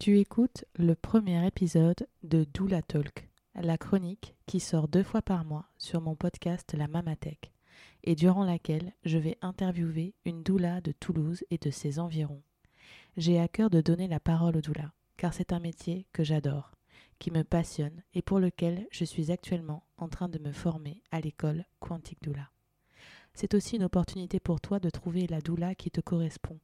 Tu écoutes le premier épisode de Doula Talk, la chronique qui sort deux fois par mois sur mon podcast La Mamatech et durant laquelle je vais interviewer une doula de Toulouse et de ses environs. J'ai à cœur de donner la parole aux doulas, car c'est un métier que j'adore, qui me passionne et pour lequel je suis actuellement en train de me former à l'école Quantique Doula. C'est aussi une opportunité pour toi de trouver la doula qui te correspond,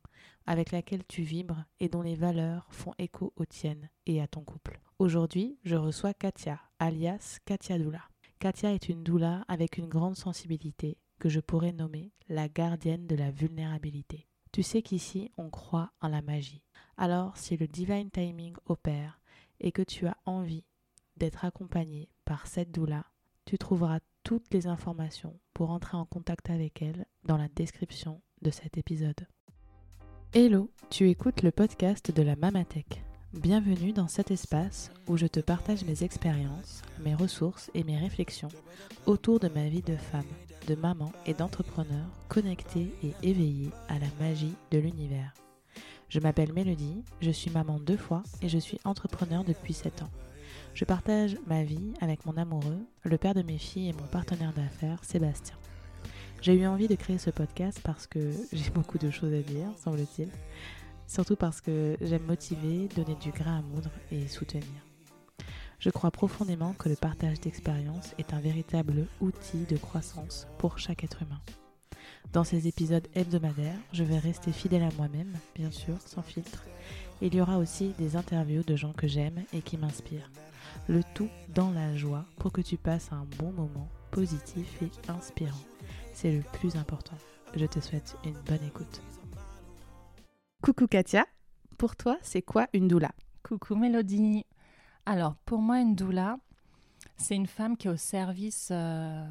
avec laquelle tu vibres et dont les valeurs font écho aux tiennes et à ton couple. Aujourd'hui, je reçois Katia, alias Katia Doula. Katia est une doula avec une grande sensibilité que je pourrais nommer la gardienne de la vulnérabilité. Tu sais qu'ici, on croit en la magie. Alors, si le divine timing opère et que tu as envie d'être accompagné par cette doula, tu trouveras toutes les informations pour entrer en contact avec elle dans la description de cet épisode. Hello, tu écoutes le podcast de la Mamatech. Bienvenue dans cet espace où je te partage mes expériences, mes ressources et mes réflexions autour de ma vie de femme, de maman et d'entrepreneur connectée et éveillée à la magie de l'univers. Je m'appelle Mélodie, je suis maman deux fois et je suis entrepreneur depuis 7 ans. Je partage ma vie avec mon amoureux, le père de mes filles et mon partenaire d'affaires, Sébastien. J'ai eu envie de créer ce podcast parce que j'ai beaucoup de choses à dire, semble-t-il. Surtout parce que j'aime motiver, donner du grain à moudre et soutenir. Je crois profondément que le partage d'expériences est un véritable outil de croissance pour chaque être humain. Dans ces épisodes hebdomadaires, je vais rester fidèle à moi-même, bien sûr, sans filtre. Il y aura aussi des interviews de gens que j'aime et qui m'inspirent le tout dans la joie pour que tu passes un bon moment positif et inspirant. C'est le plus important. Je te souhaite une bonne écoute. Coucou Katia, pour toi, c'est quoi une doula? Coucou Mélodie. Alors, pour moi, une doula, c'est une femme qui est au service euh,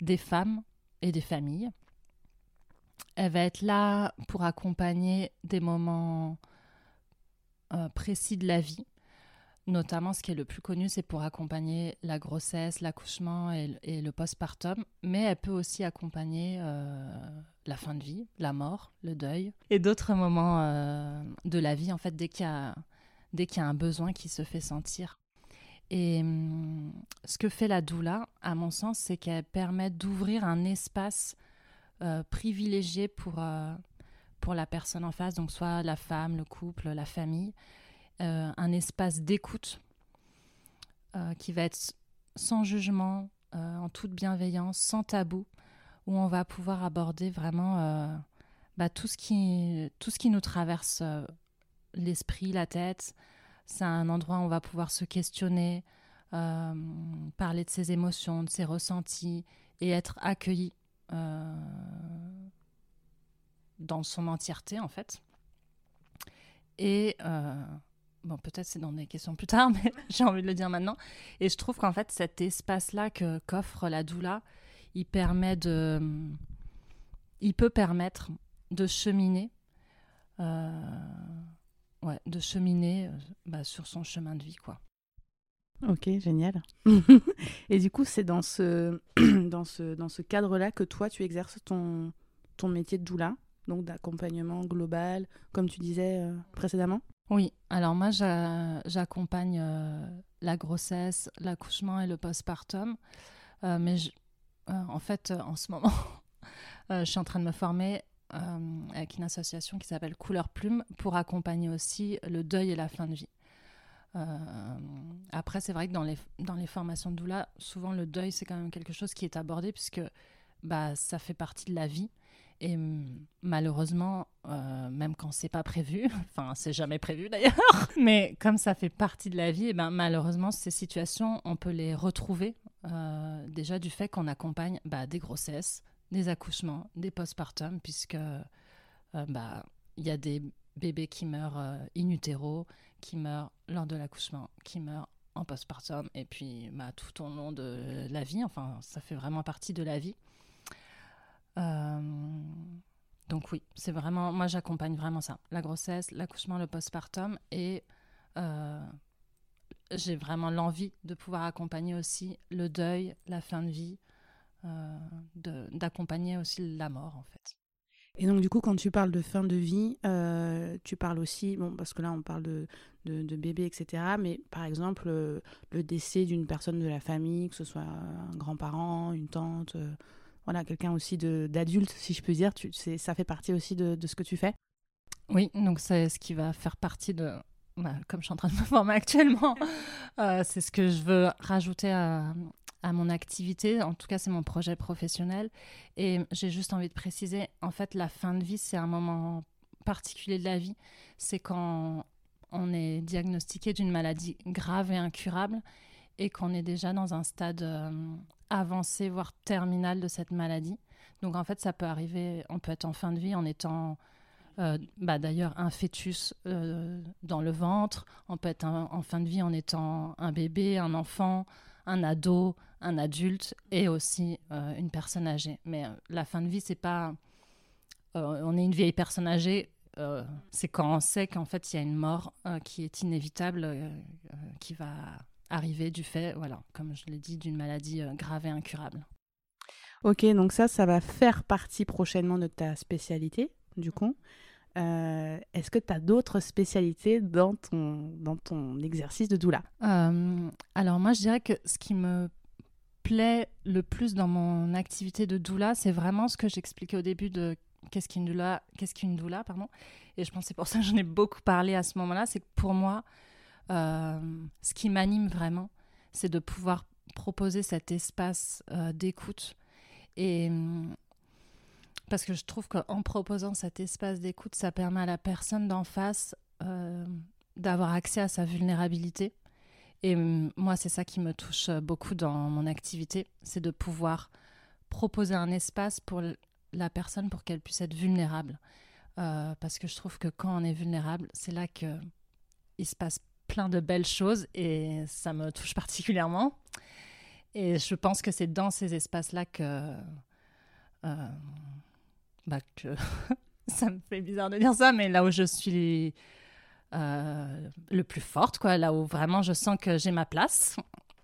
des femmes et des familles. Elle va être là pour accompagner des moments euh, précis de la vie Notamment, ce qui est le plus connu, c'est pour accompagner la grossesse, l'accouchement et, le postpartum, mais elle peut aussi accompagner euh, la fin de vie, la mort, le deuil et d'autres moments euh, de la vie, en fait, dès qu'il y, a, un besoin qui se fait sentir. Et hum, ce que fait la doula, à mon sens, c'est qu'elle permet d'ouvrir un espace euh, privilégié pour, pour la personne en face, donc soit la femme, le couple, la famille, un espace d'écoute euh, qui va être sans jugement, euh, en toute bienveillance, sans tabou, où on va pouvoir aborder vraiment bah, tout, ce qui, tout ce qui nous traverse l'esprit, la tête. C'est un endroit où on va pouvoir se questionner, parler de ses émotions, de ses ressentis et être accueilli dans son entièreté en fait. Et bon, peut-être c'est dans des questions plus tard, mais j'ai envie de le dire maintenant. Et je trouve qu'en fait, cet espace-là que qu'offre la doula, il permet de, il peut permettre de cheminer, euh, ouais, de cheminer euh, bah, sur son chemin de vie, quoi. Ok, génial. et du coup, c'est dans ce, dans ce, dans ce cadre-là que toi, tu exerces ton, ton métier de doula, donc d'accompagnement global, comme tu disais euh, précédemment? Oui, alors moi j'accompagne euh, la grossesse, l'accouchement et le postpartum. Euh, mais euh, en fait, en ce moment, je suis en train de me former avec une association qui s'appelle Couleur Plume pour accompagner aussi le deuil et la fin de vie. après, c'est vrai que dans les, dans les formations de doula, souvent le deuil, c'est quand même quelque chose qui est abordé puisque bah, ça fait partie de la vie. Et malheureusement, euh, même quand c'est pas prévu, enfin c'est jamais prévu d'ailleurs, mais comme ça fait partie de la vie, et ben malheureusement ces situations, on peut les retrouver euh, déjà du fait qu'on accompagne bah, des grossesses, des accouchements, des postpartum, puisque euh, bah il y a des bébés qui meurent in utero, qui meurent lors de l'accouchement, qui meurent en postpartum, et puis bah, tout au long de la vie. Enfin, ça fait vraiment partie de la vie. Euh, donc oui, c'est vraiment, moi j'accompagne vraiment ça, la grossesse, l'accouchement, le postpartum, et euh, j'ai vraiment l'envie de pouvoir accompagner aussi le deuil, la fin de vie, euh, d'accompagner aussi la mort en fait. Et donc, du coup, quand tu parles de fin de vie, tu parles aussi, bon, parce que là, on parle de, bébé, etc. Mais par exemple, le décès d'une personne de la famille, que ce soit un grand-parent, une tante, voilà, quelqu'un aussi d'adulte, si je peux dire, tu, ça fait partie aussi de, de, ce que tu fais Oui, donc c'est ce qui va faire partie de. Bah, comme je suis en train de me former actuellement, c'est ce que je veux rajouter à, à mon activité. En tout cas, c'est mon projet professionnel. Et j'ai juste envie de préciser, en fait, la fin de vie, c'est un moment particulier de la vie. C'est quand on est diagnostiqué d'une maladie grave et incurable et qu'on est déjà dans un stade euh, avancé, voire terminal de cette maladie. Donc, en fait, ça peut arriver, on peut être en fin de vie en étant... Euh, bah, d'ailleurs un fœtus euh, dans le ventre, on peut être en fin de vie en étant un bébé, un enfant, un ado, un adulte et aussi euh, une personne âgée. Mais la fin de vie, c'est pas. On est une vieille personne âgée. c'est quand on sait qu'en fait il y a une mort qui est inévitable, qui va arriver du fait, voilà, comme je l'ai dit, d'une maladie grave et incurable. Ok, donc ça, ça va faire partie prochainement de ta spécialité, du coup. Est-ce que tu as d'autres spécialités dans ton, dans ton exercice de doula? Alors moi, je dirais que ce qui me plaît le plus dans mon activité de doula, c'est vraiment ce que j'expliquais au début de qu'est-ce qu'une doula, qu'est-ce qu'une doula, pardon. Et je pense c'est pour ça que j'en ai beaucoup parlé à ce moment-là, c'est que pour moi, euh, ce qui m'anime vraiment, c'est de pouvoir proposer cet espace euh, d'écoute. Et hum, parce que je trouve qu'en proposant cet espace d'écoute, ça permet à la personne d'en face euh, d'avoir accès à sa vulnérabilité et moi, c'est ça qui me touche euh, beaucoup dans mon activité, c'est de pouvoir proposer un espace pour la personne pour qu'elle puisse être vulnérable. Euh, parce que je trouve que quand on est vulnérable, c'est là que il se passe plein de belles choses et ça me touche particulièrement. Et je pense que c'est dans ces espaces-là que, euh, bah que ça me fait bizarre de dire ça, mais là où je suis euh, le plus forte, quoi, là où vraiment je sens que j'ai ma place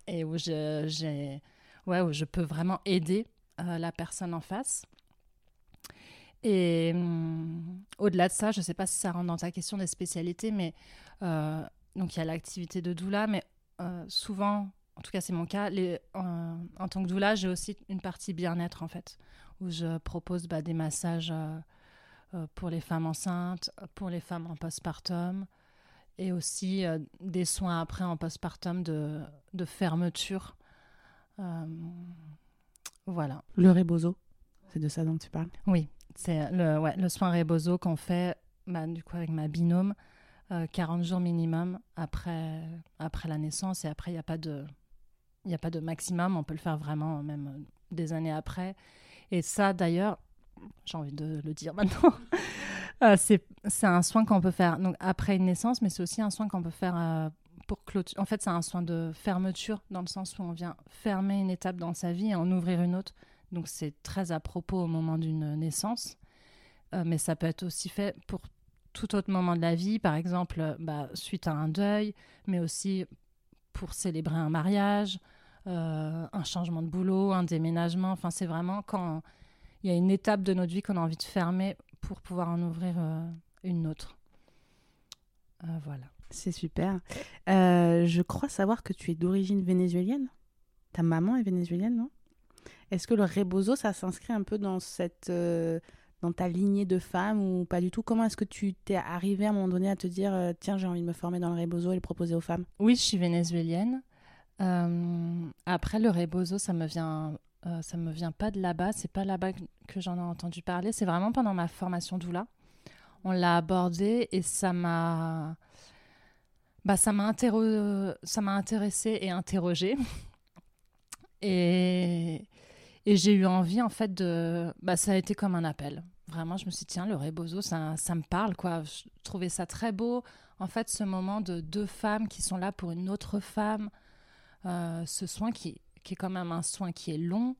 et où je, j'ai, ouais, où je peux vraiment aider euh, la personne en face. Et hum, au-delà de ça, je ne sais pas si ça rentre dans ta question des spécialités, mais donc il y a l'activité de doula, mais souvent, en tout cas c'est mon cas, les, en tant que doula, j'ai aussi une partie bien-être en fait, où je propose bah, des massages pour les femmes enceintes, pour les femmes en postpartum, et aussi euh, des soins après en postpartum de, de fermeture. Euh, voilà. Le rebozo, c'est de ça dont tu parles? Oui, c'est le, ouais, le soin rebozo qu'on fait bah, du coup, avec ma binôme, 40 euh, jours minimum après, après la naissance. Et après, il n'y a, pas de, a pas de maximum. On peut le faire vraiment même des années après. Et ça, d'ailleurs, j'ai envie de le dire maintenant. Euh, c'est un soin qu'on peut faire donc, après une naissance, mais c'est aussi un soin qu'on peut faire euh, pour clôture. En fait, c'est un soin de fermeture, dans le sens où on vient fermer une étape dans sa vie et en ouvrir une autre. Donc, c'est très à propos au moment d'une naissance. Mais ça peut être aussi fait pour tout autre moment de la vie, par exemple, bah, suite à un deuil, mais aussi pour célébrer un mariage, un changement de boulot, un déménagement. Enfin, c'est vraiment quand il y a une étape de notre vie qu'on a envie de fermer pour pouvoir en ouvrir euh, une autre. Euh, voilà. C'est super. Euh, je crois savoir que tu es d'origine vénézuélienne. Ta maman est vénézuélienne, non? Est-ce que le rebozo, ça s'inscrit un peu dans cette dans ta lignée de femmes ou pas du tout? Comment est-ce que tu t'es arrivé à un moment donné à te dire tiens j'ai envie de me former dans le rebozo et le proposer aux femmes? Oui, je suis vénézuélienne. après le rebozo, ça me vient euh, ça me vient pas de là-bas, c'est pas là-bas que j'en ai entendu parler, c'est vraiment pendant ma formation doula. On l'a abordé et ça m'a bah, ça m'a intéressé et interrogé. et et j'ai eu envie en fait de bah, ça a été comme un appel. Vraiment, je me suis dit tiens, le rebozo, ça, me parle quoi. Je trouvais ça très beau en fait ce moment de deux femmes qui sont là pour une autre femme. Euh, ce soin qui qui est quand même un soin qui est long,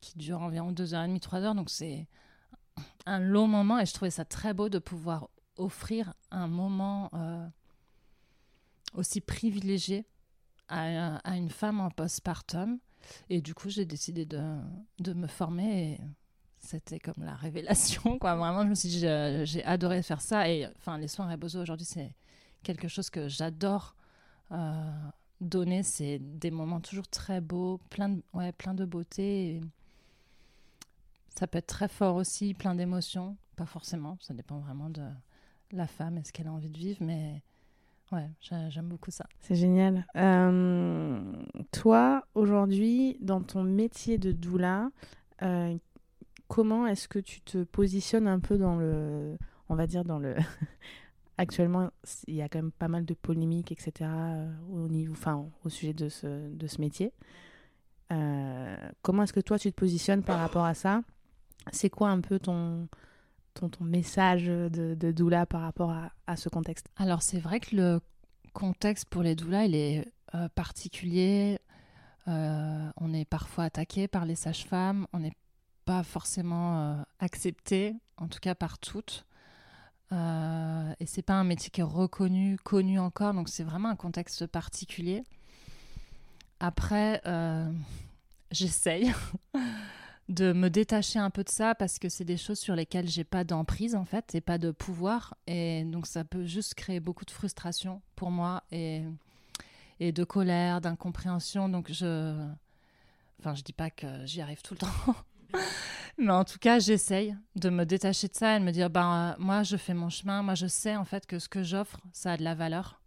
qui dure environ 2h30, 3 heures. Donc c'est un long moment et je trouvais ça très beau de pouvoir offrir un moment euh, aussi privilégié à, une femme en postpartum. Et du coup, j'ai décidé de, de, me former et c'était comme la révélation, quoi. Vraiment, je me suis dit, j'ai adoré faire ça. Et enfin, les soins Rebozo aujourd'hui, c'est quelque chose que j'adore euh, donner. C'est des moments toujours très beaux, plein de, ouais, plein de beauté. ça peut être très fort aussi, plein d'émotions. Pas forcément, ça dépend vraiment de la femme et ce qu'elle a envie de vivre, mais ouais, j'aime beaucoup ça. C'est génial. Euh, toi, aujourd'hui, dans ton métier de doula, euh, comment est-ce que tu te positionnes un peu dans le, on va dire dans le, actuellement il y a quand même pas mal de polémiques etc euh, au niveau, enfin au sujet de ce, de ce métier. Euh, comment est-ce que toi tu te positionnes par rapport à ça? C'est quoi un peu ton, ton, message de, doula par rapport à, à ce contexte? Alors c'est vrai que le contexte pour les doulas il est euh, particulier. on est parfois attaqué par les sages-femmes, on pas forcément euh, accepté, en tout cas par toutes. Euh, et c'est pas un métier qui est reconnu, connu encore, donc c'est vraiment un contexte particulier. Après, euh, j'essaye de me détacher un peu de ça parce que c'est des choses sur lesquelles j'ai pas d'emprise en fait et pas de pouvoir, et donc ça peut juste créer beaucoup de frustration pour moi et, et de colère, d'incompréhension. Donc je, enfin, je dis pas que j'y arrive tout le temps. Mais en tout cas, j'essaye de me détacher de ça et de me dire, ben, moi, je fais mon chemin. Moi, je sais en fait que ce que j'offre, ça a de la valeur.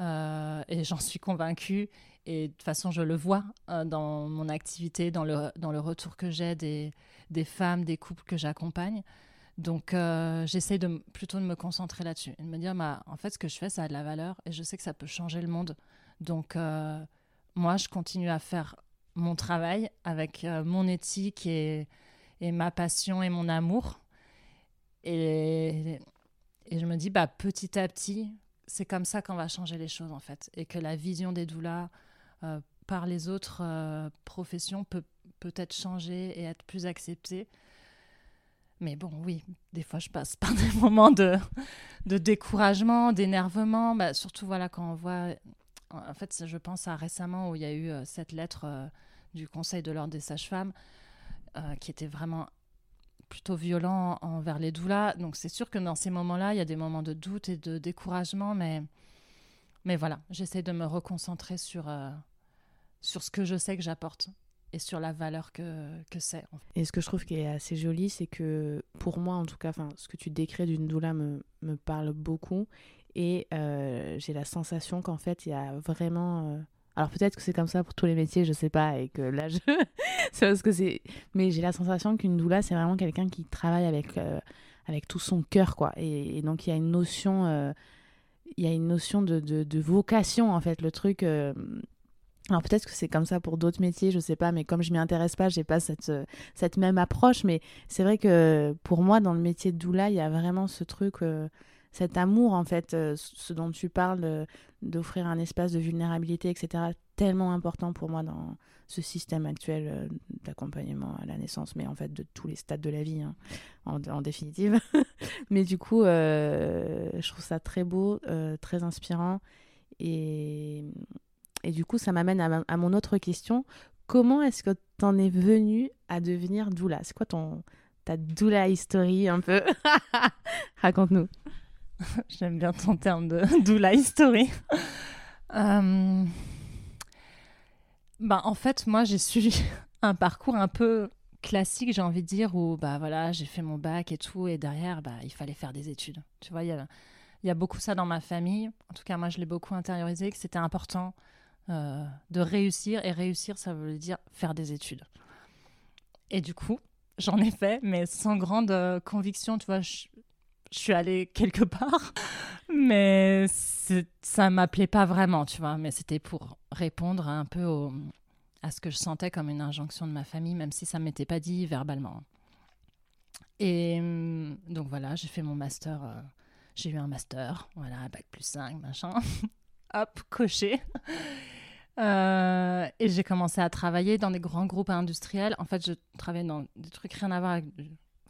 Euh, et j'en suis convaincue. Et de toute façon, je le vois euh, dans mon activité, dans le, dans le retour que j'ai des, des femmes, des couples que j'accompagne. Donc, euh, j'essaye de, plutôt de me concentrer là-dessus et de me dire, bah, en fait, ce que je fais, ça a de la valeur et je sais que ça peut changer le monde. Donc, moi, je continue à faire mon travail avec euh, mon éthique et, et, ma passion et mon amour. Et, et je me dis, bah, petit à petit, c'est comme ça qu'on va changer les choses, en fait. Et que la vision des doulas euh, par les autres euh, professions peut peut-être changer et être plus acceptée. Mais bon, oui, des fois, je passe par des moments de, de découragement, d'énervement. Bah, surtout, voilà, quand on voit en fait, je pense à récemment où il y a eu euh, cette lettre euh, du Conseil de l'ordre des sages-femmes euh, qui était vraiment plutôt violent envers les doulas. Donc c'est sûr que dans ces moments-là, il y a des moments de doute et de découragement, mais, mais voilà, j'essaie de me reconcentrer sur, sur ce que je sais que j'apporte et sur la valeur que, que c'est. Et ce que je trouve qui est assez joli, c'est que pour moi, en tout cas, ce que tu décris d'une doula me, me parle beaucoup. Et euh, j'ai la sensation qu'en fait, il y a vraiment. Euh, alors peut-être que c'est comme ça pour tous les métiers, je sais pas, et que là, je... c'est parce que c'est. Mais j'ai la sensation qu'une doula, c'est vraiment quelqu'un qui travaille avec, euh, avec tout son cœur, quoi. Et, donc il y a une notion. Il y a une notion de, de, vocation, en fait. Le truc. Alors peut-être que c'est comme ça pour d'autres métiers, je sais pas, mais comme je m'y intéresse pas, j'ai pas cette, cette même approche. Mais c'est vrai que pour moi, dans le métier de doula, il y a vraiment ce truc cet amour, en fait, euh, ce dont tu parles, euh, d'offrir un espace de vulnérabilité, etc., tellement important pour moi dans ce système actuel euh, d'accompagnement à la naissance, mais en fait de tous les stades de la vie, hein, en, définitive. mais du coup, je trouve ça très beau, très inspirant. Et, et du coup, ça m'amène à, mon autre question. Comment est-ce que tu en es venu à devenir doula? C'est quoi ton, ta doula history un peu? Raconte-nous. J'aime bien ton terme de d'où la history. Euh, bah, en fait, moi, j'ai suivi un parcours un peu classique, j'ai envie de dire, où bah, voilà, j'ai fait mon bac et tout, et derrière, bah, il fallait faire des études. Tu vois, il y a, y a beaucoup ça dans ma famille. En tout cas, moi, je l'ai beaucoup intériorisé, que c'était important euh, de réussir, et réussir, ça veut dire faire des études. Et du coup, j'en ai fait, mais sans grande euh, conviction, tu vois, je, suis allée quelque part, mais ça m'appelait pas vraiment, tu vois. Mais c'était pour répondre un peu à ce que je sentais comme une injonction de ma famille, même si ça m'était pas dit verbalement. Et hum, donc voilà, j'ai fait mon master. Euh, j'ai eu un master, voilà, bac plus 5, machin. Hop, coché. Euh, et j'ai commencé à travailler dans des grands groupes industriels. En fait, je travaillais dans des trucs rien à voir avec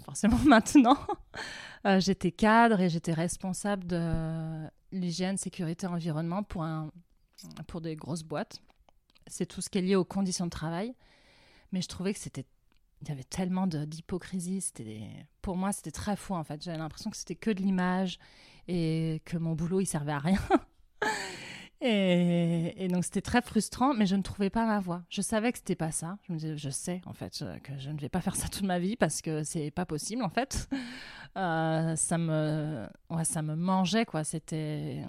forcément maintenant. Euh, j'étais cadre et j'étais responsable de l'hygiène, sécurité, environnement pour, un, pour des grosses boîtes. C'est tout ce qui est lié aux conditions de travail. Mais je trouvais que c'était il y avait tellement d'hypocrisie. Pour moi, c'était très fou en fait. J'avais l'impression que c'était que de l'image et que mon boulot il servait à rien. et, donc c'était très frustrant, mais je ne trouvais pas ma voie. Je savais que c'était pas ça. Je me disais, je sais en fait que je ne vais pas faire ça toute ma vie parce que c'est pas possible en fait. Euh, ça me, ouais, ça me mangeait quoi. C'était,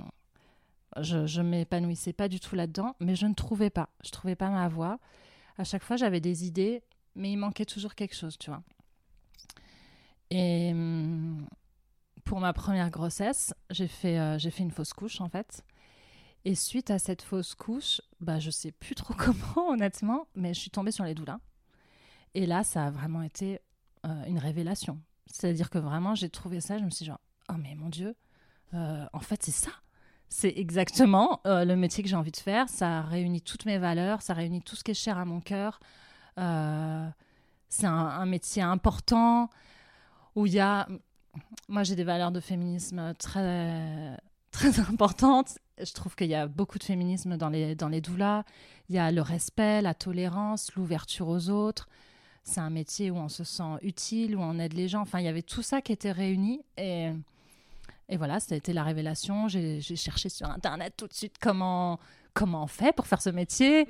je, je m'épanouissais pas du tout là-dedans, mais je ne trouvais pas. Je trouvais pas ma voie. À chaque fois, j'avais des idées, mais il manquait toujours quelque chose, tu vois. Et hum, pour ma première grossesse, j'ai fait, euh, j'ai fait une fausse couche en fait. Et suite à cette fausse couche, bah, je sais plus trop comment honnêtement, mais je suis tombée sur les doulas. Et là, ça a vraiment été euh, une révélation. C'est-à-dire que vraiment, j'ai trouvé ça, je me suis dit oh mais mon Dieu, euh, en fait c'est ça. C'est exactement le métier que j'ai envie de faire. Ça réunit toutes mes valeurs, ça réunit tout ce qui est cher à mon cœur. c'est un, métier important où il y a moi, j'ai des valeurs de féminisme très, très importantes. Je trouve qu'il y a beaucoup de féminisme dans les, dans les doulas. Il y a le respect, la tolérance, l'ouverture aux autres. C'est un métier où on se sent utile, où on aide les gens. Enfin, il y avait tout ça qui était réuni. Et, et voilà, ça a été la révélation. J'ai cherché sur Internet tout de suite comment, comment on fait pour faire ce métier.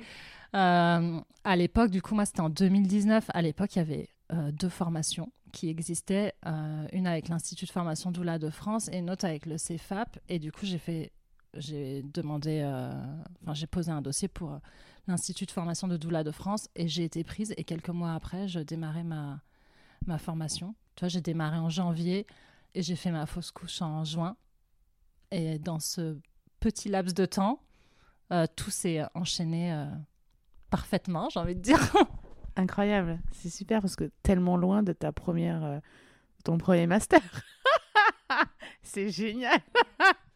Euh, à l'époque, du coup, moi, c'était en 2019. À l'époque, il y avait euh, deux formations qui existait, euh, une avec l'Institut de formation doula de France et une autre avec le CFAP. Et du coup, j'ai fait, j'ai demandé, euh, enfin, j'ai posé un dossier pour euh, l'Institut de formation de doula de France et j'ai été prise. Et quelques mois après, je démarrais ma, ma formation. Tu vois, j'ai démarré en janvier et j'ai fait ma fausse couche en juin. Et dans ce petit laps de temps, tout s'est enchaîné parfaitement, j'ai envie de dire. Incroyable, c'est super parce que tellement loin de ta première, euh, ton premier master. c'est génial.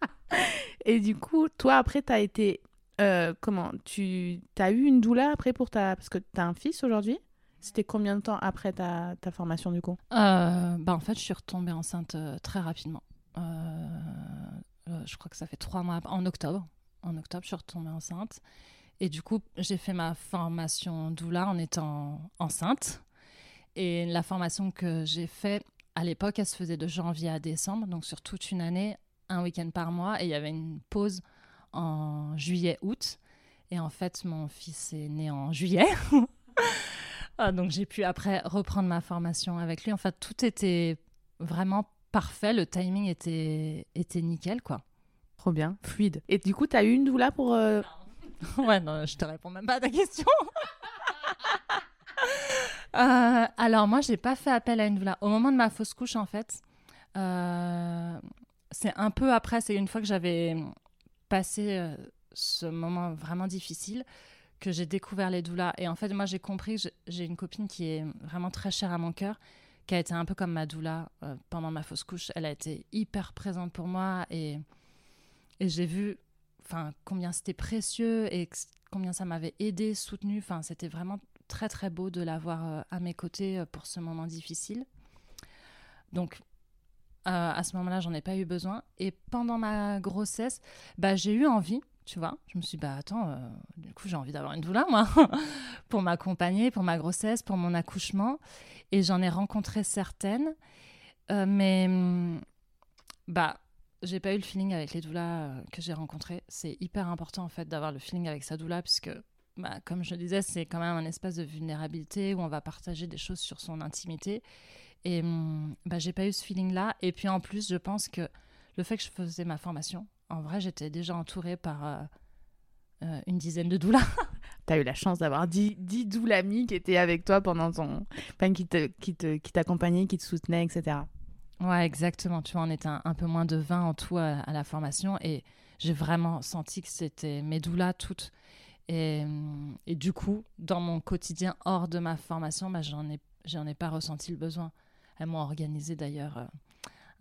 Et du coup, toi après, tu as été, euh, comment, tu as eu une doula après pour ta, parce que tu as un fils aujourd'hui c'était combien de temps après ta, ta formation du coup? Euh, bah En fait, je suis retombée enceinte très rapidement. je crois que ça fait trois mois, en octobre. En octobre, je suis retombée enceinte. Et du coup, j'ai fait ma formation doula en étant enceinte. Et la formation que j'ai faite à l'époque, elle se faisait de janvier à décembre, donc sur toute une année, un week-end par mois. Et il y avait une pause en juillet-août. Et en fait, mon fils est né en juillet. Ah, donc j'ai pu après reprendre ma formation avec lui. En fait, tout était vraiment parfait. Le timing était, était nickel, quoi. Trop bien, fluide. Et du coup, tu as eu une doula pour... Euh, ouais, non, je te réponds même pas à ta question. Euh, alors moi, j'ai pas fait appel à une doula. Au moment de ma fausse couche, en fait, euh, c'est un peu après, c'est une fois que j'avais passé euh, ce moment vraiment difficile que j'ai découvert les doulas. Et en fait, moi, j'ai compris, j'ai une copine qui est vraiment très chère à mon cœur, qui a été un peu comme ma doula pendant ma fausse couche. Elle a été hyper présente pour moi et, et j'ai vu enfin combien c'était précieux et combien ça m'avait aidé, soutenu. Enfin, c'était vraiment très très beau de l'avoir euh, à mes côtés euh, pour ce moment difficile. Donc euh, à ce moment-là, j'en ai pas eu besoin. Et pendant ma grossesse, bah, j'ai eu envie, tu vois. Je me suis dit, bah attends, du coup, j'ai envie d'avoir une doula, moi, pour m'accompagner, pour ma grossesse, pour mon accouchement. Et j'en ai rencontré certaines. mais, hum, bah, j'ai pas eu le feeling avec les doulas euh, que j'ai rencontrés. C'est hyper important en fait d'avoir le feeling avec sa doula puisque, bah, comme je le disais, c'est quand même un espace de vulnérabilité où on va partager des choses sur son intimité. Et hum, bah, j'ai pas eu ce feeling-là. Et puis en plus, je pense que le fait que je faisais ma formation, en vrai, j'étais déjà entourée par euh, euh, une dizaine de doulas. tu as eu la chance d'avoir 10, 10 doulamis qui étaient avec toi pendant ton. Enfin, qui t'accompagnaient, qui, qui, qui te soutenaient, etc. Ouais, exactement. Tu vois, on était un, peu moins de 20 en tout à, la formation et j'ai vraiment senti que c'était mes doulas toutes. Et, du coup, dans mon quotidien hors de ma formation, bah, j'en ai, pas ressenti le besoin. Elles m'ont organisé d'ailleurs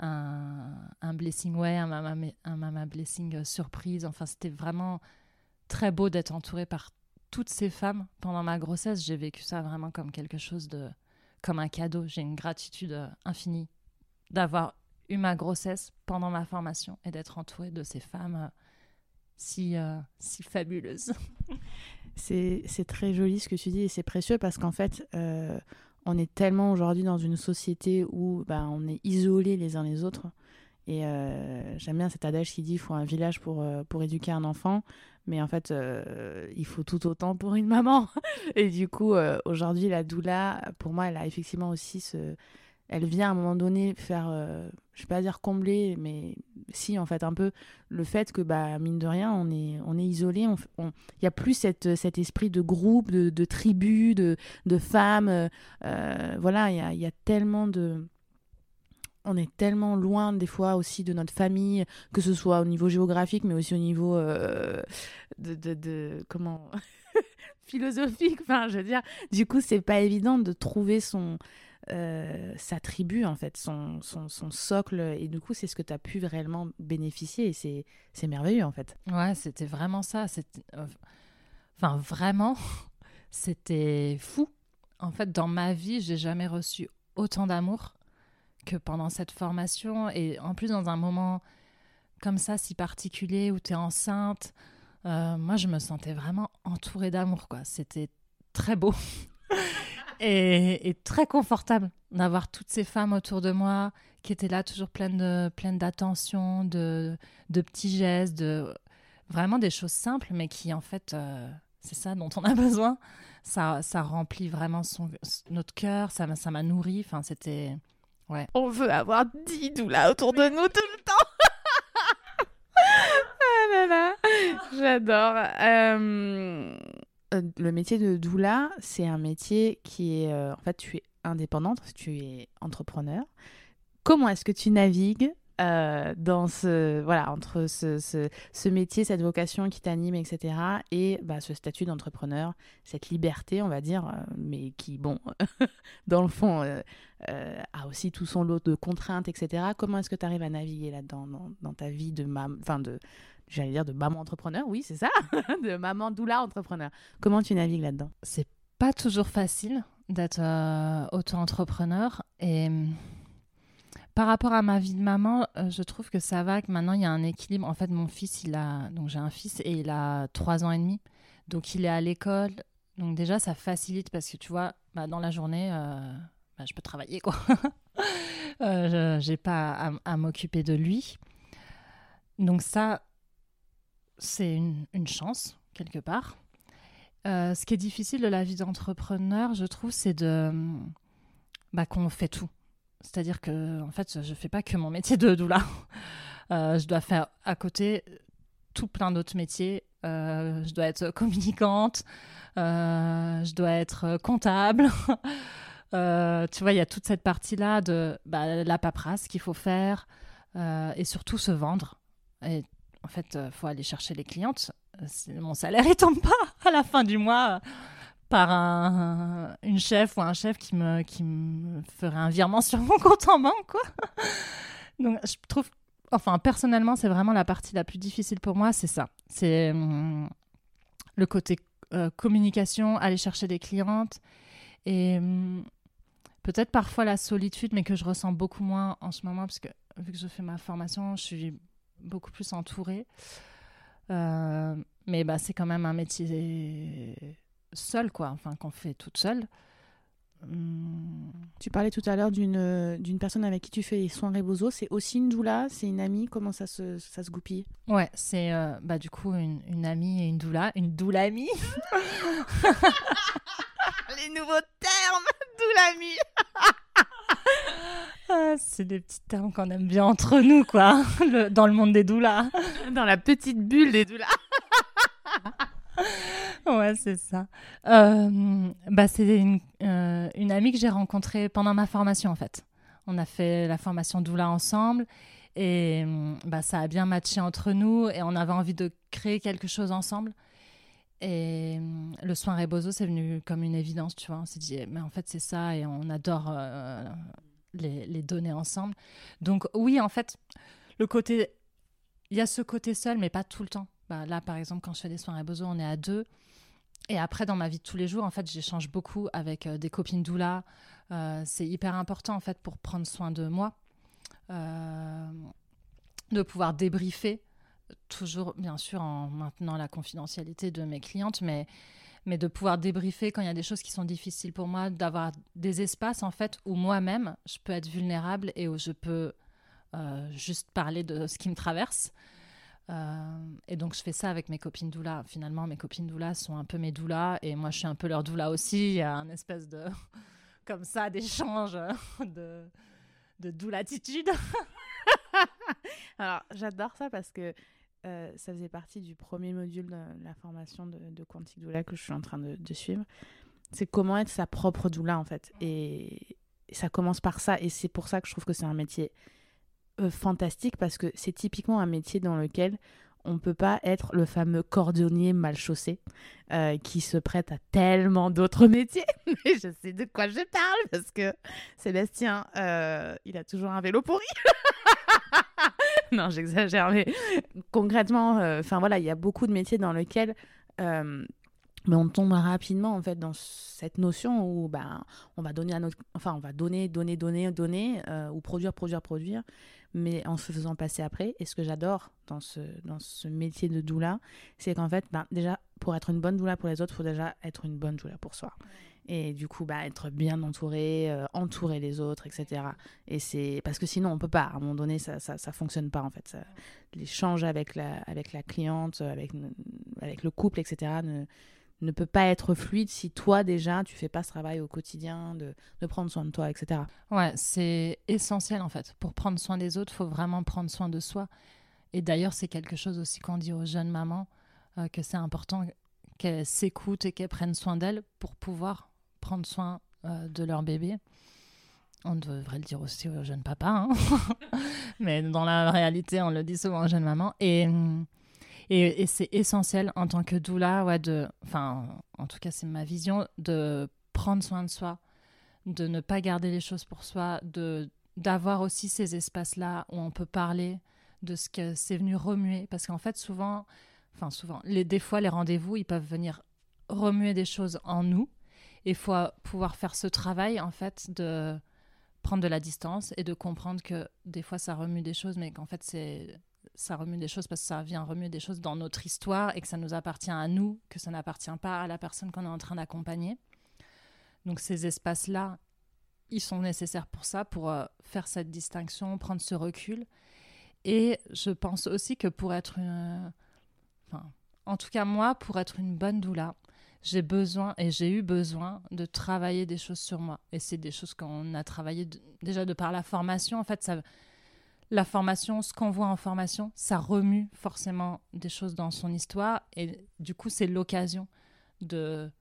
euh, un, blessing way, un mama, un mama blessing euh, surprise. Enfin, c'était vraiment très beau d'être entourée par toutes ces femmes pendant ma grossesse. J'ai vécu ça vraiment comme quelque chose de, comme un cadeau. J'ai une gratitude euh, infinie d'avoir eu ma grossesse pendant ma formation et d'être entourée de ces femmes euh, si, euh, si fabuleuses. c'est très joli ce que tu dis et c'est précieux parce qu'en fait, euh, on est tellement aujourd'hui dans une société où bah, on est isolés les uns les autres. Et j'aime bien cet adage qui dit qu'il faut un village pour, pour éduquer un enfant. Mais en fait, il faut tout autant pour une maman. Et du coup, aujourd'hui, la doula, pour moi, elle a effectivement aussi ce, elle vient à un moment donné faire, euh, je vais pas dire combler, mais si en fait un peu le fait que bah mine de rien on est isolé, il on, y a plus cette, cet esprit de groupe, de, tribu, de, de femmes, euh, euh, voilà il y a, y a, tellement de on est tellement loin des fois aussi de notre famille, que ce soit au niveau géographique, mais aussi au niveau de, de, de, comment philosophique. Enfin, je veux dire, du coup, c'est pas évident de trouver son euh, sa tribu, en fait, son, son, socle. Et du coup, c'est ce que tu as pu réellement bénéficier. Et c'est merveilleux, en fait. Ouais, c'était vraiment ça. Euh, enfin, vraiment, c'était fou. En fait, dans ma vie, j'ai jamais reçu autant d'amour que pendant cette formation. Et en plus, dans un moment comme ça, si particulier, où tu es enceinte, euh, moi, je me sentais vraiment entourée d'amour, quoi. C'était très beau. et, très confortable d'avoir toutes ces femmes autour de moi qui étaient là toujours pleines de pleines d'attention, de, de petits gestes, de vraiment des choses simples, mais qui en fait euh, c'est ça dont on a besoin. Ça, ça remplit vraiment son, notre cœur, ça, ça m'a nourri. Enfin, c'était ouais. On veut avoir dix doulas autour de nous tout le temps. ah là là, j'adore. Euh... Euh, le métier de doula, c'est un métier qui est. Euh, en fait, tu es indépendante, tu es entrepreneur. Comment est-ce que tu navigues euh, dans ce voilà entre ce, ce, métier, cette vocation qui t'anime, etc. Et bah, ce statut d'entrepreneur, cette liberté, on va dire, mais qui, bon, dans le fond, a aussi tout son lot de contraintes, etc. Comment est-ce que tu arrives à naviguer là-dedans, dans, dans, ta vie de, enfin de, j'allais dire de maman entrepreneur, oui, c'est ça, de maman doula entrepreneur. Comment tu navigues là-dedans? C'est pas toujours facile d'être euh, auto-entrepreneur et mm, par rapport à ma vie de maman, euh, je trouve que ça va, que maintenant il y a un équilibre. En fait, mon fils, il a donc j'ai un fils et il a trois ans et demi, donc il est à l'école. Donc déjà, ça facilite parce que tu vois, bah, dans la journée, euh, bah, je peux travailler quoi. euh, j'ai pas à m'occuper de lui. Donc ça, c'est une, chance, quelque part. Euh, ce qui est difficile de la vie d'entrepreneur, je trouve, c'est de bah, qu'on fait tout. C'est-à-dire que, en fait, je ne fais pas que mon métier de doula. Euh, je dois faire à côté tout plein d'autres métiers. Euh, je dois être communicante, je dois être comptable. tu vois, il y a toute cette partie-là de bah, la paperasse qu'il faut faire et surtout se vendre. Et en fait, euh, faut aller chercher les clientes. Euh, mon salaire ne tombe pas à la fin du mois euh, par un, une chef ou un chef qui me, ferait un virement sur mon compte en banque. Quoi. Donc, je trouve, enfin, personnellement, c'est vraiment la partie la plus difficile pour moi, c'est ça. C'est hum, le côté communication, aller chercher des clientes et hum, peut-être parfois la solitude, mais que je ressens beaucoup moins en ce moment, parce que vu que je fais ma formation, je suis beaucoup plus entourée. Euh, mais bah, c'est quand même un métier seul, quoi, enfin, qu'on fait toute seule. Hum. Tu parlais tout à l'heure d'une, d'une personne avec qui tu fais les soins Rebozo. C'est aussi une doula? C'est une amie? Comment ça se, ça se goupille? Ouais, c'est euh, bah, du coup une, une, amie et une doula. Une doula amie Les nouveaux termes Doula amie ah, c'est des petits termes qu'on aime bien entre nous, quoi, dans le monde des doulas. Dans la petite bulle des doulas. ouais, c'est ça. Euh, bah, c'est une, euh, une, amie que j'ai rencontrée pendant ma formation, en fait. On a fait la formation doula ensemble et bah, ça a bien matché entre nous et on avait envie de créer quelque chose ensemble. Et le soin Rebozo, c'est venu comme une évidence, tu vois. On s'est dit, mais en fait, c'est ça et on adore euh, les, données ensemble. Donc oui, en fait, le côté, il y a ce côté seul, mais pas tout le temps. Bah, là, par exemple, quand je fais des soins à besoin, on est à deux. Et après, dans ma vie de tous les jours, en fait, j'échange beaucoup avec euh, des copines doula. Euh, c'est hyper important, en fait, pour prendre soin de moi, euh, de pouvoir débriefer, toujours, bien sûr, en maintenant la confidentialité de mes clientes, mais mais de pouvoir débriefer quand il y a des choses qui sont difficiles pour moi, d'avoir des espaces en fait où moi-même je peux être vulnérable et où je peux euh, juste parler de ce qui me traverse. Euh, et donc je fais ça avec mes copines doula. Finalement, mes copines doula sont un peu mes doulas et moi je suis un peu leur doula aussi. Il y a un espèce de comme ça d'échange de de doulatitude. Alors j'adore ça parce que euh, ça faisait partie du premier module de la formation de, de Quantique Doula que je suis en train de, de suivre. C'est comment être sa propre doula en fait. Et, et ça commence par ça. Et c'est pour ça que je trouve que c'est un métier euh, fantastique parce que c'est typiquement un métier dans lequel on peut pas être le fameux cordonnier mal chaussé euh, qui se prête à tellement d'autres métiers. Mais je sais de quoi je parle parce que Sébastien, euh, il a toujours un vélo pourri. non, j'exagère, mais concrètement, euh, enfin il y a beaucoup de métiers dans lesquels euh, on tombe rapidement en fait dans cette notion où ben on va donner à notre enfin on va donner donner donner donner euh, ou produire produire produire mais en se faisant passer après. Et ce que j'adore dans ce ce métier de doula c'est qu'en fait ben, déjà pour être une bonne doula pour les autres il faut déjà être une bonne doula pour soi et du coup bah être bien entouré euh, entourer les autres etc et c'est parce que sinon on peut pas à un moment donné ça ça, ça fonctionne pas en fait l'échange avec la avec la cliente avec avec le couple etc ne ne peut pas être fluide si toi déjà tu fais pas ce travail au quotidien de, de prendre soin de toi etc Ouais, c'est essentiel en fait. Pour prendre soin des autres, faut vraiment prendre soin de soi. Et d'ailleurs, c'est quelque chose aussi qu'on dit aux jeunes mamans, euh, que c'est important qu'elles s'écoutent et qu'elles prennent soin d'elles pour pouvoir prendre soin euh, de leur bébé. On devrait le dire aussi aux jeunes papas, hein. mais dans la réalité, on le dit souvent aux jeunes mamans. Et, et c'est essentiel en tant que doula, ouais, de, enfin, en tout cas, c'est ma vision, de prendre soin de soi, de ne pas garder les choses pour soi, de d'avoir aussi ces espaces-là où on peut parler de ce que c'est venu remuer. Parce qu'en fait, souvent, enfin souvent, les, des fois, les rendez-vous, ils peuvent venir remuer des choses en nous. Et il faut pouvoir faire ce travail, en fait, de prendre de la distance et de comprendre que des fois, ça remue des choses, mais qu'en fait, c'est ça remue des choses parce que ça vient remuer des choses dans notre histoire et que ça nous appartient à nous, que ça n'appartient pas à la personne qu'on est en train d'accompagner. Donc ces espaces-là, ils sont nécessaires pour ça, pour euh, faire cette distinction, prendre ce recul. Et je pense aussi que pour être une... Enfin, en tout cas moi, pour être une bonne doula, j'ai besoin et j'ai eu besoin de travailler des choses sur moi. Et c'est des choses qu'on a travaillé de- déjà de par la formation. En fait, la formation, ce qu'on voit en formation, ça remue forcément des choses dans son histoire. Et du coup, c'est l'occasion de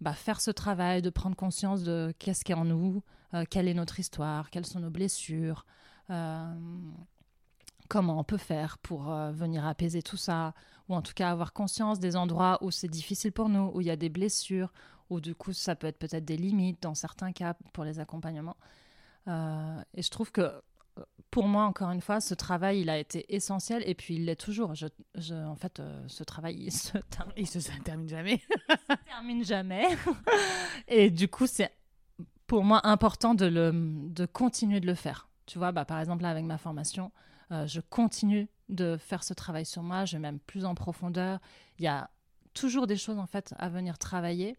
bah, faire ce travail, de prendre conscience de qu'est-ce qui est en nous, euh, quelle est notre histoire, quelles sont nos blessures, euh, comment on peut faire pour euh, venir apaiser tout ça, ou en tout cas avoir conscience des endroits où c'est difficile pour nous, où il y a des blessures, où du coup ça peut être peut-être des limites dans certains cas pour les accompagnements. Euh, et je trouve que pour moi, encore une fois, ce travail, il a été essentiel et puis il l'est toujours. Je, je- en fait, euh, ce travail, il se termine ça ne termine jamais termine jamais. et du coup, c'est pour moi important de, le, de continuer de le faire. Tu vois, bah, par exemple, là, avec ma formation, euh, je continue de faire ce travail sur moi, je vais même plus en profondeur. Il y a toujours des choses, en fait, à venir travailler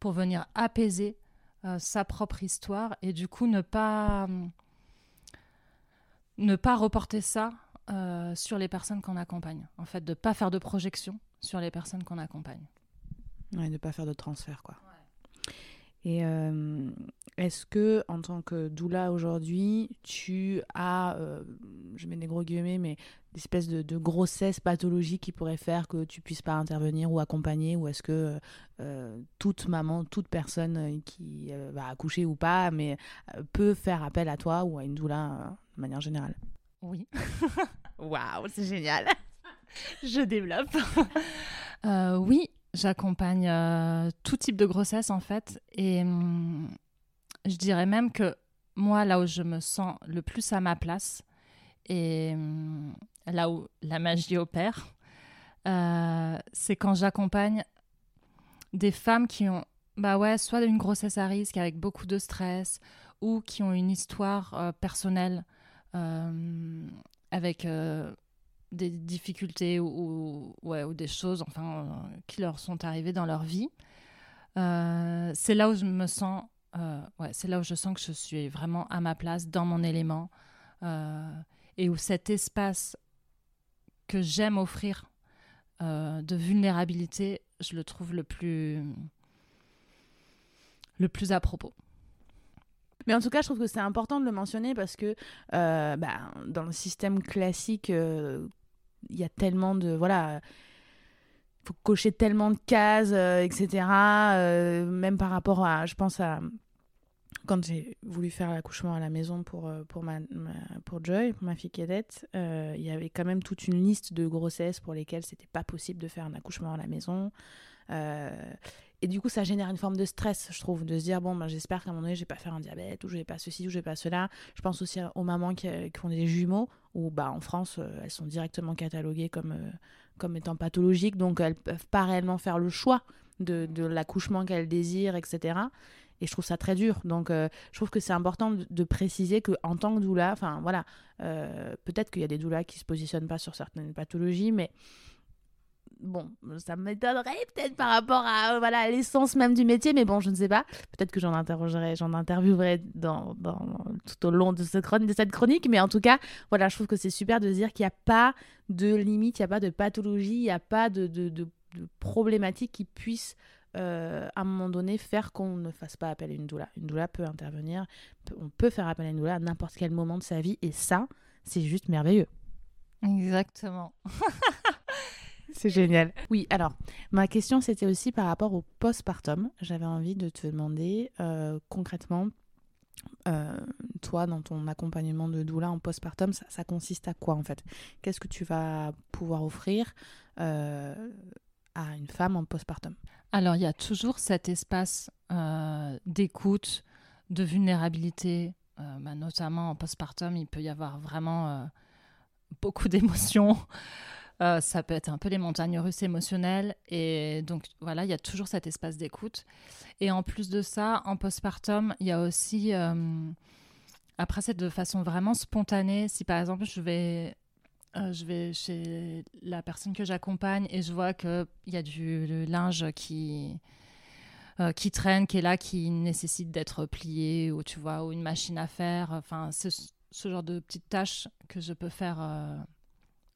pour venir apaiser euh, sa propre histoire et du coup, ne pas, hum, ne pas reporter ça euh, sur les personnes qu'on accompagne. En fait, de ne pas faire de projection sur les personnes qu'on accompagne. Ouais, de pas faire de transfert, quoi. Et euh, est-ce que, en tant que doula aujourd'hui, tu as, euh, je mets des gros guillemets, mais des de, grossesse pathologique qui pourraient faire que tu puisses pas intervenir ou accompagner Ou est-ce que euh, toute maman, toute personne qui va accoucher ou pas, mais peut faire appel à toi ou à une doula de manière générale? Oui. Waouh, c'est génial je développe. Oui, j'accompagne euh, tout type de grossesse en fait. Et hum, je dirais même que moi, là où je me sens le plus à ma place et hum, là où la magie opère, euh, c'est quand j'accompagne des femmes qui ont bah ouais, soit une grossesse à risque avec beaucoup de stress ou qui ont une histoire euh, personnelle avec des difficultés ou, ou des choses enfin, qui leur sont arrivées dans leur vie. c'est là où je me sens, ouais, c'est là où je sens que je suis vraiment à ma place, dans mon élément, et où cet espace que j'aime offrir de vulnérabilité, je le trouve le plus, le plus à propos. Mais en tout cas, je trouve que c'est important de le mentionner parce que euh, bah, dans le système classique, euh, y a tellement de. Voilà. faut cocher tellement de cases, euh, etc. même par rapport à. Je pense à. Quand j'ai voulu faire l'accouchement à la maison pour, pour, ma, pour Joy, pour ma fille cadette, il y avait quand même toute une liste de grossesses pour lesquelles c'était pas possible de faire un accouchement à la maison. Et du coup, ça génère une forme de stress, je trouve, de se dire bon, ben, j'espère qu'à un moment donné, je vais pas faire un diabète, ou je vais pas ceci, ou je vais pas cela. Je pense aussi aux mamans qui, euh, ont des jumeaux, où bah, en France, euh, elles sont directement cataloguées comme, euh, comme étant pathologiques, donc elles peuvent pas réellement faire le choix de, de l'accouchement qu'elles désirent, etc. Et je trouve ça très dur. Donc, je trouve que c'est important de, préciser qu'en tant que doula, enfin voilà, peut-être qu'il y a des doulas qui se positionnent pas sur certaines pathologies, mais bon, ça m'étonnerait peut-être par rapport à voilà l'essence même du métier, mais bon, je ne sais pas. Peut-être que j'en interrogerai, j'en interviewerai dans, tout au long de cette, chronique, mais en tout cas, voilà, je trouve que c'est super de dire qu'il n'y a pas de limite, il n'y a pas de pathologie, il n'y a pas de, de, de, problématique qui puisse euh, à un moment donné faire qu'on ne fasse pas appel à une doula. Une doula peut intervenir, on peut faire appel à une doula à n'importe quel moment de sa vie, et ça, c'est juste merveilleux. Exactement. C'est génial. Oui, alors, ma question, c'était aussi par rapport au postpartum. J'avais envie de te demander euh, concrètement, euh, toi, dans ton accompagnement de doula en postpartum, ça, consiste à quoi en fait? Qu'est-ce que tu vas pouvoir offrir euh, à une femme en postpartum? Alors, il y a toujours cet espace d'écoute, de vulnérabilité, bah, notamment en postpartum, il peut y avoir vraiment beaucoup d'émotions. Euh, ça peut être un peu les montagnes russes émotionnelles. Et donc, voilà, il y a toujours cet espace d'écoute. Et en plus de ça, en postpartum, il y a aussi. Euh, après, c'est de façon vraiment spontanée. Si par exemple, je vais. Euh, je vais chez la personne que j'accompagne et je vois qu'il y a du, linge qui, qui traîne, qui est là, qui nécessite d'être plié, ou tu vois, ou une machine à faire. Enfin, c'est ce genre de petites tâches que je peux faire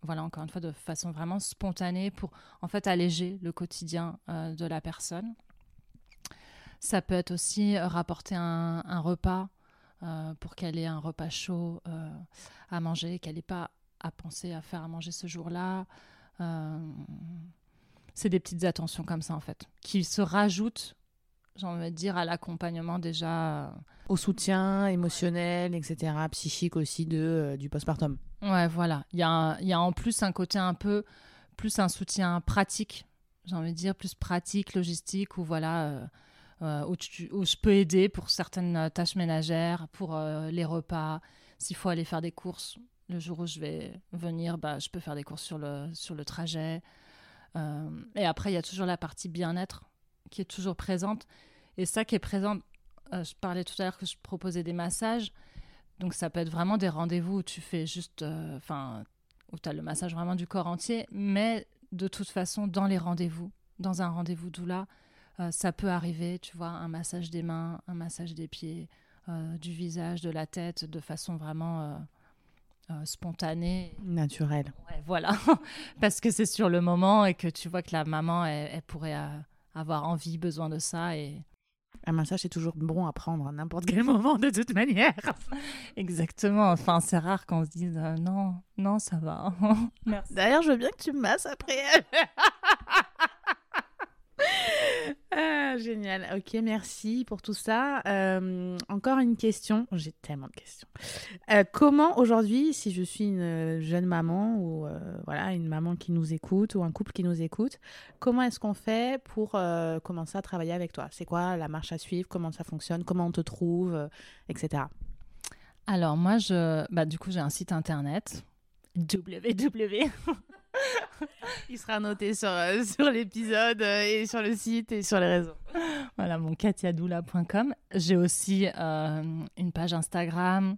voilà, encore une fois, de façon vraiment spontanée pour en fait alléger le quotidien euh, de la personne. Ça peut être aussi euh, rapporter un, repas euh, pour qu'elle ait un repas chaud à manger, qu'elle n'ait pas à penser à faire à manger ce jour-là. c'est des petites attentions comme ça en fait, qui se rajoutent j'ai envie de dire, à l'accompagnement déjà. Au soutien émotionnel, etc., psychique aussi de, euh, du postpartum. Ouais, voilà. Il y a, y a en plus un côté un peu, plus un soutien pratique, j'ai envie de dire, plus pratique, logistique, où voilà. Euh, euh, où, où, je peux aider pour certaines tâches ménagères, pour les repas, s'il faut aller faire des courses. Le jour où je vais venir, bah, je peux faire des courses sur le, sur le trajet. et après, il y a toujours la partie bien-être qui est toujours présente. Et ça qui est présent, euh, je parlais tout à l'heure que je proposais des massages. Donc ça peut être vraiment des rendez-vous où tu fais juste, euh, enfin, où tu as le massage vraiment du corps entier. Mais de toute façon, dans les rendez-vous, dans un rendez-vous doula, euh, ça peut arriver, tu vois, un massage des mains, un massage des pieds, du visage, de la tête, de façon vraiment spontanée. Naturelle. Ouais, voilà. Parce que c'est sur le moment et que tu vois que la maman, elle pourrait avoir envie, besoin de ça. Et... Un massage, c'est toujours bon à prendre à n'importe quel moment, de toute manière. Exactement. Enfin, c'est rare qu'on se dise euh, non, non, ça va. D'ailleurs, je veux bien que tu me masses après. Ah, génial. Ok, merci pour tout ça. Euh, encore une question. J'ai tellement de questions. Euh, comment aujourd'hui, si je suis une jeune maman ou euh, voilà une maman qui nous écoute ou un couple qui nous écoute, comment est-ce qu'on fait pour commencer à travailler avec toi? C'est quoi la marche à suivre? Comment ça fonctionne? Comment on te trouve? Etc. Alors moi, je, bah, du coup, j'ai un site internet www Il sera noté sur, euh, sur l'épisode euh, et sur le site et sur les réseaux. Voilà, mon katiadoula.com. J'ai aussi euh, une page Instagram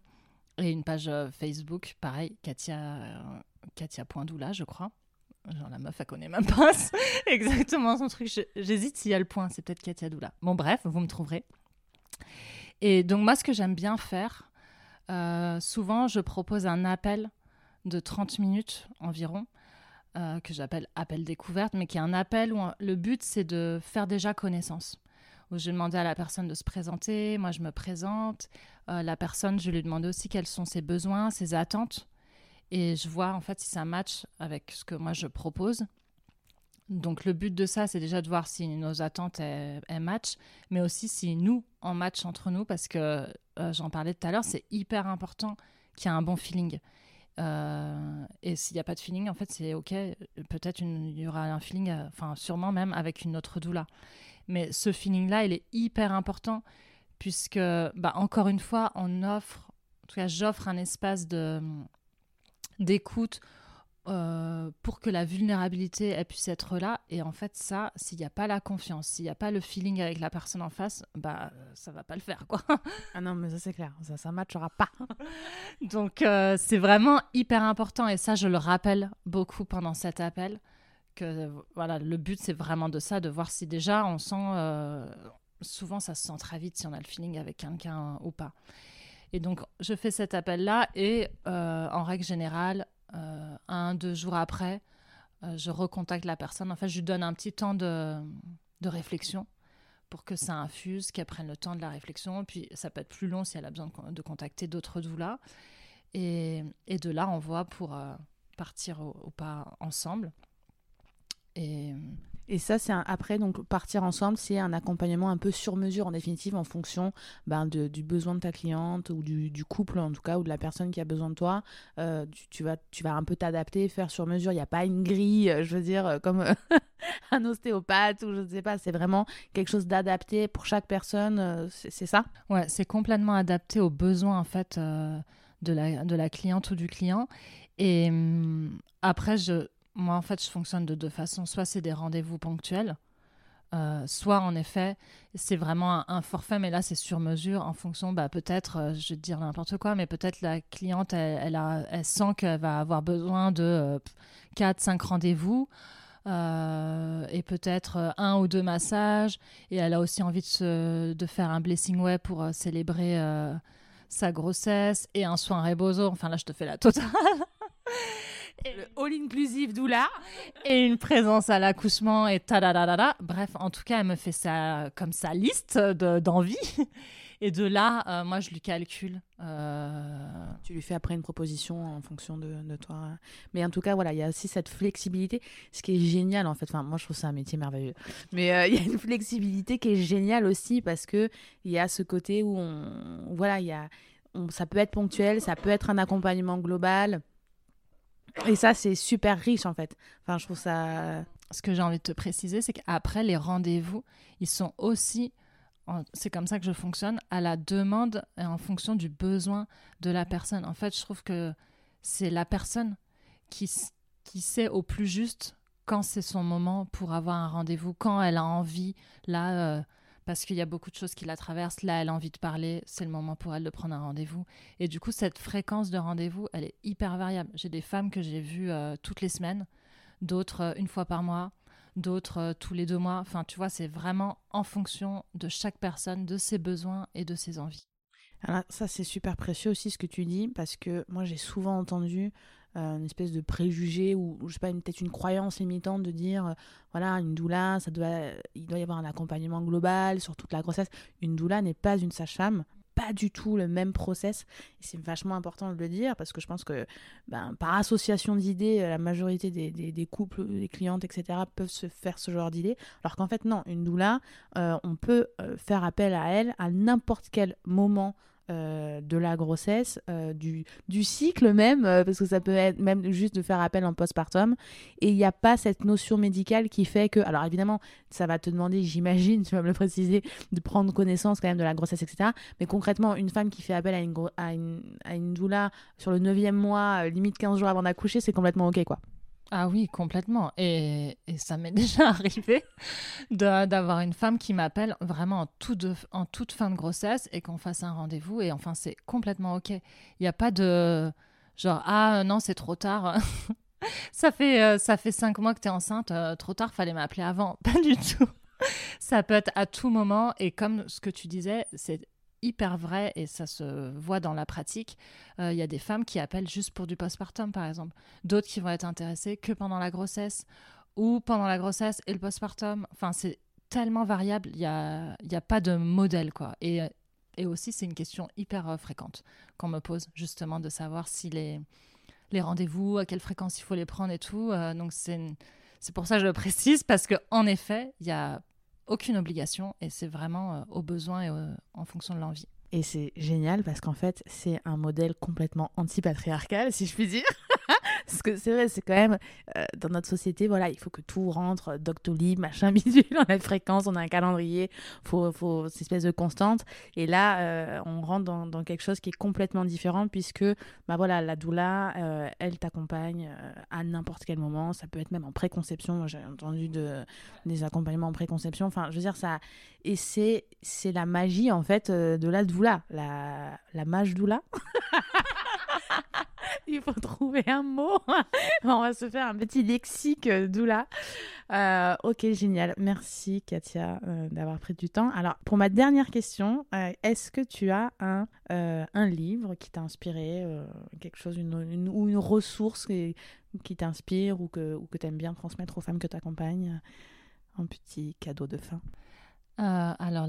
et une page Facebook, pareil, Katia, Katia Poindoula, je crois. Genre la meuf, elle connaît même pas exactement son truc. J'hésite s'il y a le point, c'est peut-être Katia Doula. Bon, bref, vous me trouverez. Et donc, moi, ce que j'aime bien faire, souvent, je propose un appel de 30 minutes environ, euh, que j'appelle appel découverte, mais qui est un appel où le but, c'est de faire déjà connaissance. Où je demandais à la personne de se présenter, moi, je me présente. Euh, la personne, je lui demande aussi quels sont ses besoins, ses attentes et je vois en fait si ça match avec ce que moi je propose. Donc le but de ça, c'est déjà de voir si nos attentes elles, matchent, mais aussi si nous en match entre nous, parce que euh, j'en parlais tout à l'heure, c'est hyper important qu'il y ait un bon feeling. Euh, et s'il n'y a pas de feeling, en fait, c'est ok. Peut-être il y aura un feeling, euh, enfin sûrement même avec une autre doula. Mais ce feeling-là, il est hyper important puisque, bah, encore une fois, on offre, en tout cas, j'offre un espace d'écoute euh, pour que la vulnérabilité elle puisse être là. Et en fait, ça, s'il n'y a pas la confiance, s'il n'y a pas le feeling avec la personne en face, bah ça va pas le faire, quoi. ah non, mais ça c'est clair, ça ça matchera pas. Donc euh, c'est vraiment hyper important et ça je le rappelle beaucoup pendant cet appel que voilà le but c'est vraiment de ça, de voir si déjà on sent euh, souvent ça se sent très vite si on a le feeling avec quelqu'un ou pas. Et donc, je fais cet appel-là et euh, en règle générale, euh, un, deux jours après, euh, je recontacte la personne. En fait, je lui donne un petit temps de, réflexion pour que ça infuse, qu'elle prenne le temps de la réflexion. Puis, ça peut être plus long si elle a besoin de, contacter d'autres doulas. Et, de là, on voit pour partir ou pas ensemble. Et ça, c'est après, donc partir ensemble, c'est un accompagnement un peu sur mesure, en définitive, en fonction ben, de, du besoin de ta cliente ou du, couple, en tout cas, ou de la personne qui a besoin de toi. Euh, tu, vas, tu vas un peu t'adapter, faire sur mesure. Il n'y a pas une grille, euh, je veux dire, euh, comme un ostéopathe ou je ne sais pas. C'est vraiment quelque chose d'adapté pour chaque personne. c'est ça? Ouais, c'est complètement adapté aux besoins, en fait, de, la, de la cliente ou du client. Et hum, après, je, moi, en fait, je fonctionne de deux façons. Soit c'est des rendez-vous ponctuels, euh, soit en effet, c'est vraiment un, forfait, mais là, c'est sur mesure en fonction, bah, peut-être, euh, je vais dire n'importe quoi, mais peut-être la cliente, elle, elle sent qu'elle va avoir besoin de 4, euh, 5 rendez-vous. et peut-être un ou deux massages. Et elle a aussi envie de, se, de faire un blessing way pour célébrer sa grossesse et un soin rebozo. Enfin là, je te fais la totale. le all-inclusive doula. Et une présence à l'accouchement et ta da Bref, en tout cas, elle me fait ça comme sa liste d'envie. Et de là, euh, moi, je lui calcule. Euh, tu lui fais après une proposition en fonction de, de, toi. Mais en tout cas, voilà, il y a aussi cette flexibilité, ce qui est génial en fait. Enfin, moi, je trouve ça un métier merveilleux. Mais euh, il y a une flexibilité qui est géniale aussi parce que il y a ce côté où on, voilà, il y a, ça peut être ponctuel, ça peut être un accompagnement global. Et ça, c'est super riche en fait. Enfin, je trouve ça. Ce que j'ai envie de te préciser, c'est qu'après, les rendez-vous, ils sont aussi, c'est comme ça que je fonctionne, à la demande et en fonction du besoin de la personne. En fait, je trouve que c'est la personne qui, qui sait au plus juste quand c'est son moment pour avoir un rendez-vous, quand elle a envie, là, euh, parce qu'il y a beaucoup de choses qui la traversent. Là, elle a envie de parler, c'est le moment pour elle de prendre un rendez-vous. Et du coup, cette fréquence de rendez-vous, elle est hyper variable. J'ai des femmes que j'ai vues euh, toutes les semaines, d'autres euh, une fois par mois, d'autres euh, tous les deux mois. Enfin, tu vois, c'est vraiment en fonction de chaque personne, de ses besoins et de ses envies. Alors, ça, c'est super précieux aussi ce que tu dis, parce que moi, j'ai souvent entendu euh, une espèce de préjugé ou, je sais pas peut-être une croyance limitante de dire euh, voilà une doula ça doit il doit y avoir un accompagnement global sur toute la grossesse. Une doula n'est pas une sage-femme pas du tout le même process. C'est vachement important de le dire parce que je pense que ben, par association d'idées la majorité des, des, couples des clientes etc peuvent se faire ce genre d'idées. Alors qu'en fait non une doula euh, on peut faire appel à elle à n'importe quel moment euh, de la grossesse, euh, du, du, cycle même, euh, parce que ça peut être même juste de faire appel en postpartum. Et il n'y a pas cette notion médicale qui fait que, alors évidemment, ça va te demander, j'imagine, tu vas me le préciser, de prendre connaissance quand même de la grossesse, etc. Mais concrètement, une femme qui fait appel à une, à une, à une doula sur le 9e mois, limite 15 jours avant d'accoucher, c'est complètement OK, quoi. Ah oui, complètement. Et, ça m'est déjà arrivé d'avoir une femme qui m'appelle vraiment en, en, toute fin de grossesse et qu'on fasse un rendez-vous. Et enfin, c'est complètement OK. Il n'y a pas de Genre, ah non, c'est trop tard. ça, fait, ça fait cinq mois que tu es enceinte. trop tard, fallait m'appeler avant. Pas du tout. ça peut être à tout moment. Et comme ce que tu disais, c'est hyper vrai et ça se voit dans la pratique. Il y a des femmes qui appellent juste pour du postpartum, par exemple. D'autres qui vont être intéressées que pendant la grossesse ou pendant la grossesse et le postpartum. Enfin, c'est tellement variable, il n'y a, y a pas de modèle, quoi. Et, et aussi, c'est une question hyper euh, fréquente qu'on me pose, justement, de savoir si les, les rendez-vous, à quelle fréquence il faut les prendre et tout. Euh, donc, c'est, pour ça que je le précise, parce qu'en effet, il n'y a aucune obligation et c'est vraiment euh, au besoin et en fonction de l'envie. Et c'est génial parce qu'en fait, c'est un modèle complètement anti-patriarcal, si je puis dire. Parce que c'est vrai, c'est quand même euh, dans notre société, voilà, il faut que tout rentre, Doctolib, machin, bidule, on a une fréquence, on a un calendrier, faut, faut cette espèce de constante. Et là, euh, on rentre dans, quelque chose qui est complètement différent puisque, bah voilà, la doula, euh, elle t'accompagne à n'importe quel moment. Ça peut être même en préconception. J'ai entendu de, des accompagnements en préconception. Enfin, je veux dire, ça. Et c'est, c'est la magie, en fait, de la doula, la, la mage doula. Il faut trouver un mot. On va se faire un petit lexique euh, doula. Euh, ok, génial. Merci Katia euh, d'avoir pris du temps. Alors, pour ma dernière question, est-ce que tu as un, un livre qui t'a inspiré, quelque chose, ou une ressource qui, t'inspire ou que, que tu aimes bien transmettre aux femmes que tu accompagnes Un petit cadeau de fin? alors,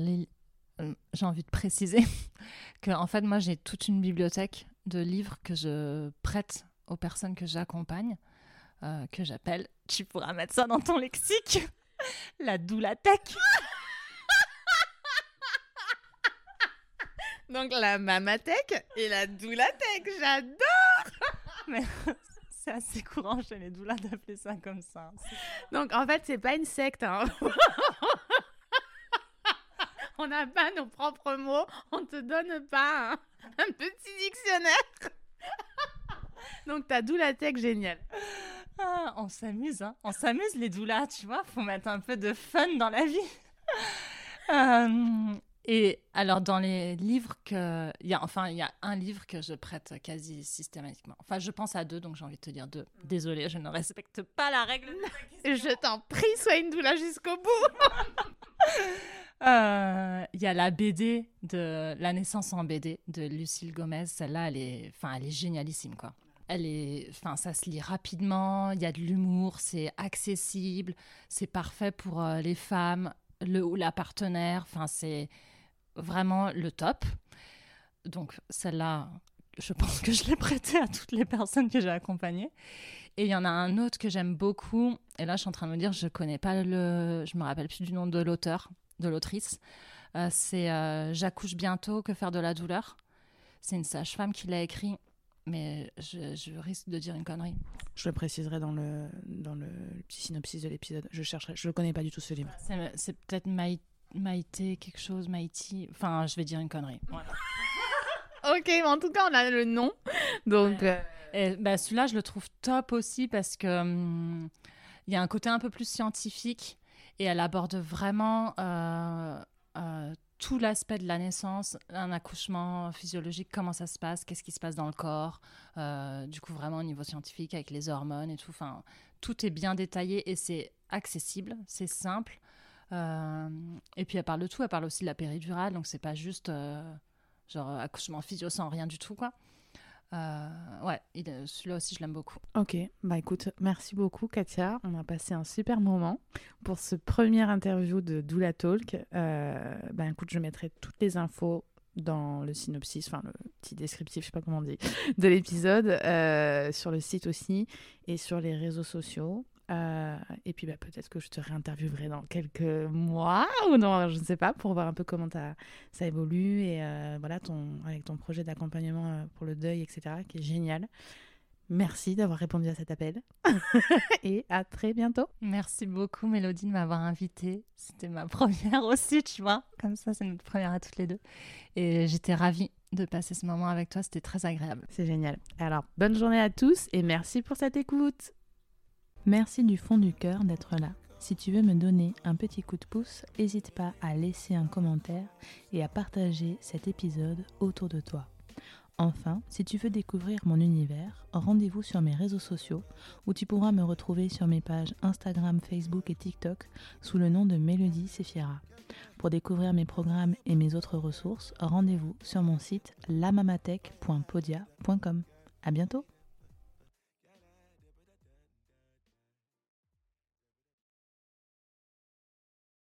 j'ai envie de préciser que en fait moi j'ai toute une bibliothèque de livres que je prête aux personnes que j'accompagne, euh, que j'appelle, tu pourras mettre ça dans ton lexique, la doulatech. Donc la mamatech et la doulatech, j'adore Mais c'est assez courant chez les doulas d'appeler ça comme ça. Donc en fait, c'est pas une secte. Hein. on n'a pas nos propres mots, on te donne pas un, petit dictionnaire. Donc ta doula tech génial. Ah, on s'amuse, hein. On s'amuse les doulas, tu vois. Faut mettre un peu de fun dans la vie. Euh, et alors dans les livres que, il y a, enfin il y a un livre que je prête quasi systématiquement. Enfin je pense à deux, donc j'ai envie de te dire deux. Désolée, je ne respecte pas la règle. je t'en prie, sois une doula jusqu'au bout. Euh, il y a la BD de La naissance en BD de Lucille Gomez. Celle-là, elle est, enfin, elle est génialissime, quoi. Elle est, enfin, ça se lit rapidement. Il y a de l'humour, c'est accessible, c'est parfait pour euh, les femmes, le ou la partenaire. Enfin, c'est vraiment le top. Donc celle-là, je pense que je l'ai prêtée à toutes les personnes que j'ai accompagnées. Et il y en a un autre que j'aime beaucoup. Et là, je suis en train de me dire, je connais pas le, je me rappelle plus du nom de l'auteur de l'autrice. Euh, c'est euh, J'accouche bientôt, que faire de la douleur? C'est une sage-femme qui l'a écrit, mais je, risque de dire une connerie. Je le préciserai dans le, dans le, petit synopsis de l'épisode. Je chercherai, je ne connais pas du tout ce livre. C'est peut-être Maïté, quelque chose, Maïti. Enfin, je vais dire une connerie. ok, mais en tout cas, on a le nom. Donc. Euh, bah, celui-là, je le trouve top aussi parce que hum, il y a un côté un peu plus scientifique et elle aborde vraiment euh, euh, tout l'aspect de la naissance, un accouchement physiologique, comment ça se passe, qu'est-ce qui se passe dans le corps, euh, du coup vraiment au niveau scientifique avec les hormones et tout. Enfin, tout est bien détaillé et c'est accessible, c'est simple. et puis elle parle de tout, elle parle aussi de la péridurale, donc c'est pas juste genre accouchement physio sans rien du tout quoi. Euh, ouais, celui-là aussi, je l'aime beaucoup. Ok, bah écoute, merci beaucoup Katia. On a passé un super moment pour ce premier interview de Doula Talk. Euh, bah écoute, je mettrai toutes les infos dans le synopsis, enfin le petit descriptif, je sais pas comment on dit, de l'épisode, euh, sur le site aussi et sur les réseaux sociaux. Euh, et puis bah, peut-être que je te réinterviewerai dans quelques mois ou non, je ne sais pas, pour voir un peu comment ça évolue et euh, voilà, ton, avec ton projet d'accompagnement euh, pour le deuil, etc., qui est génial. Merci d'avoir répondu à cet appel et à très bientôt. Merci beaucoup Mélodie de m'avoir invitée. C'était ma première aussi, tu vois. Comme ça, c'est notre première à toutes les deux. Et j'étais ravie de passer ce moment avec toi. C'était très agréable. C'est génial. Alors, bonne journée à tous et merci pour cette écoute. Merci du fond du cœur d'être là. Si tu veux me donner un petit coup de pouce, n'hésite pas à laisser un commentaire et à partager cet épisode autour de toi. Enfin, si tu veux découvrir mon univers, rendez-vous sur mes réseaux sociaux où tu pourras me retrouver sur mes pages Instagram, Facebook et TikTok sous le nom de Mélodie Sefiera. Pour découvrir mes programmes et mes autres ressources, rendez-vous sur mon site lamamatech.podia.com. À bientôt!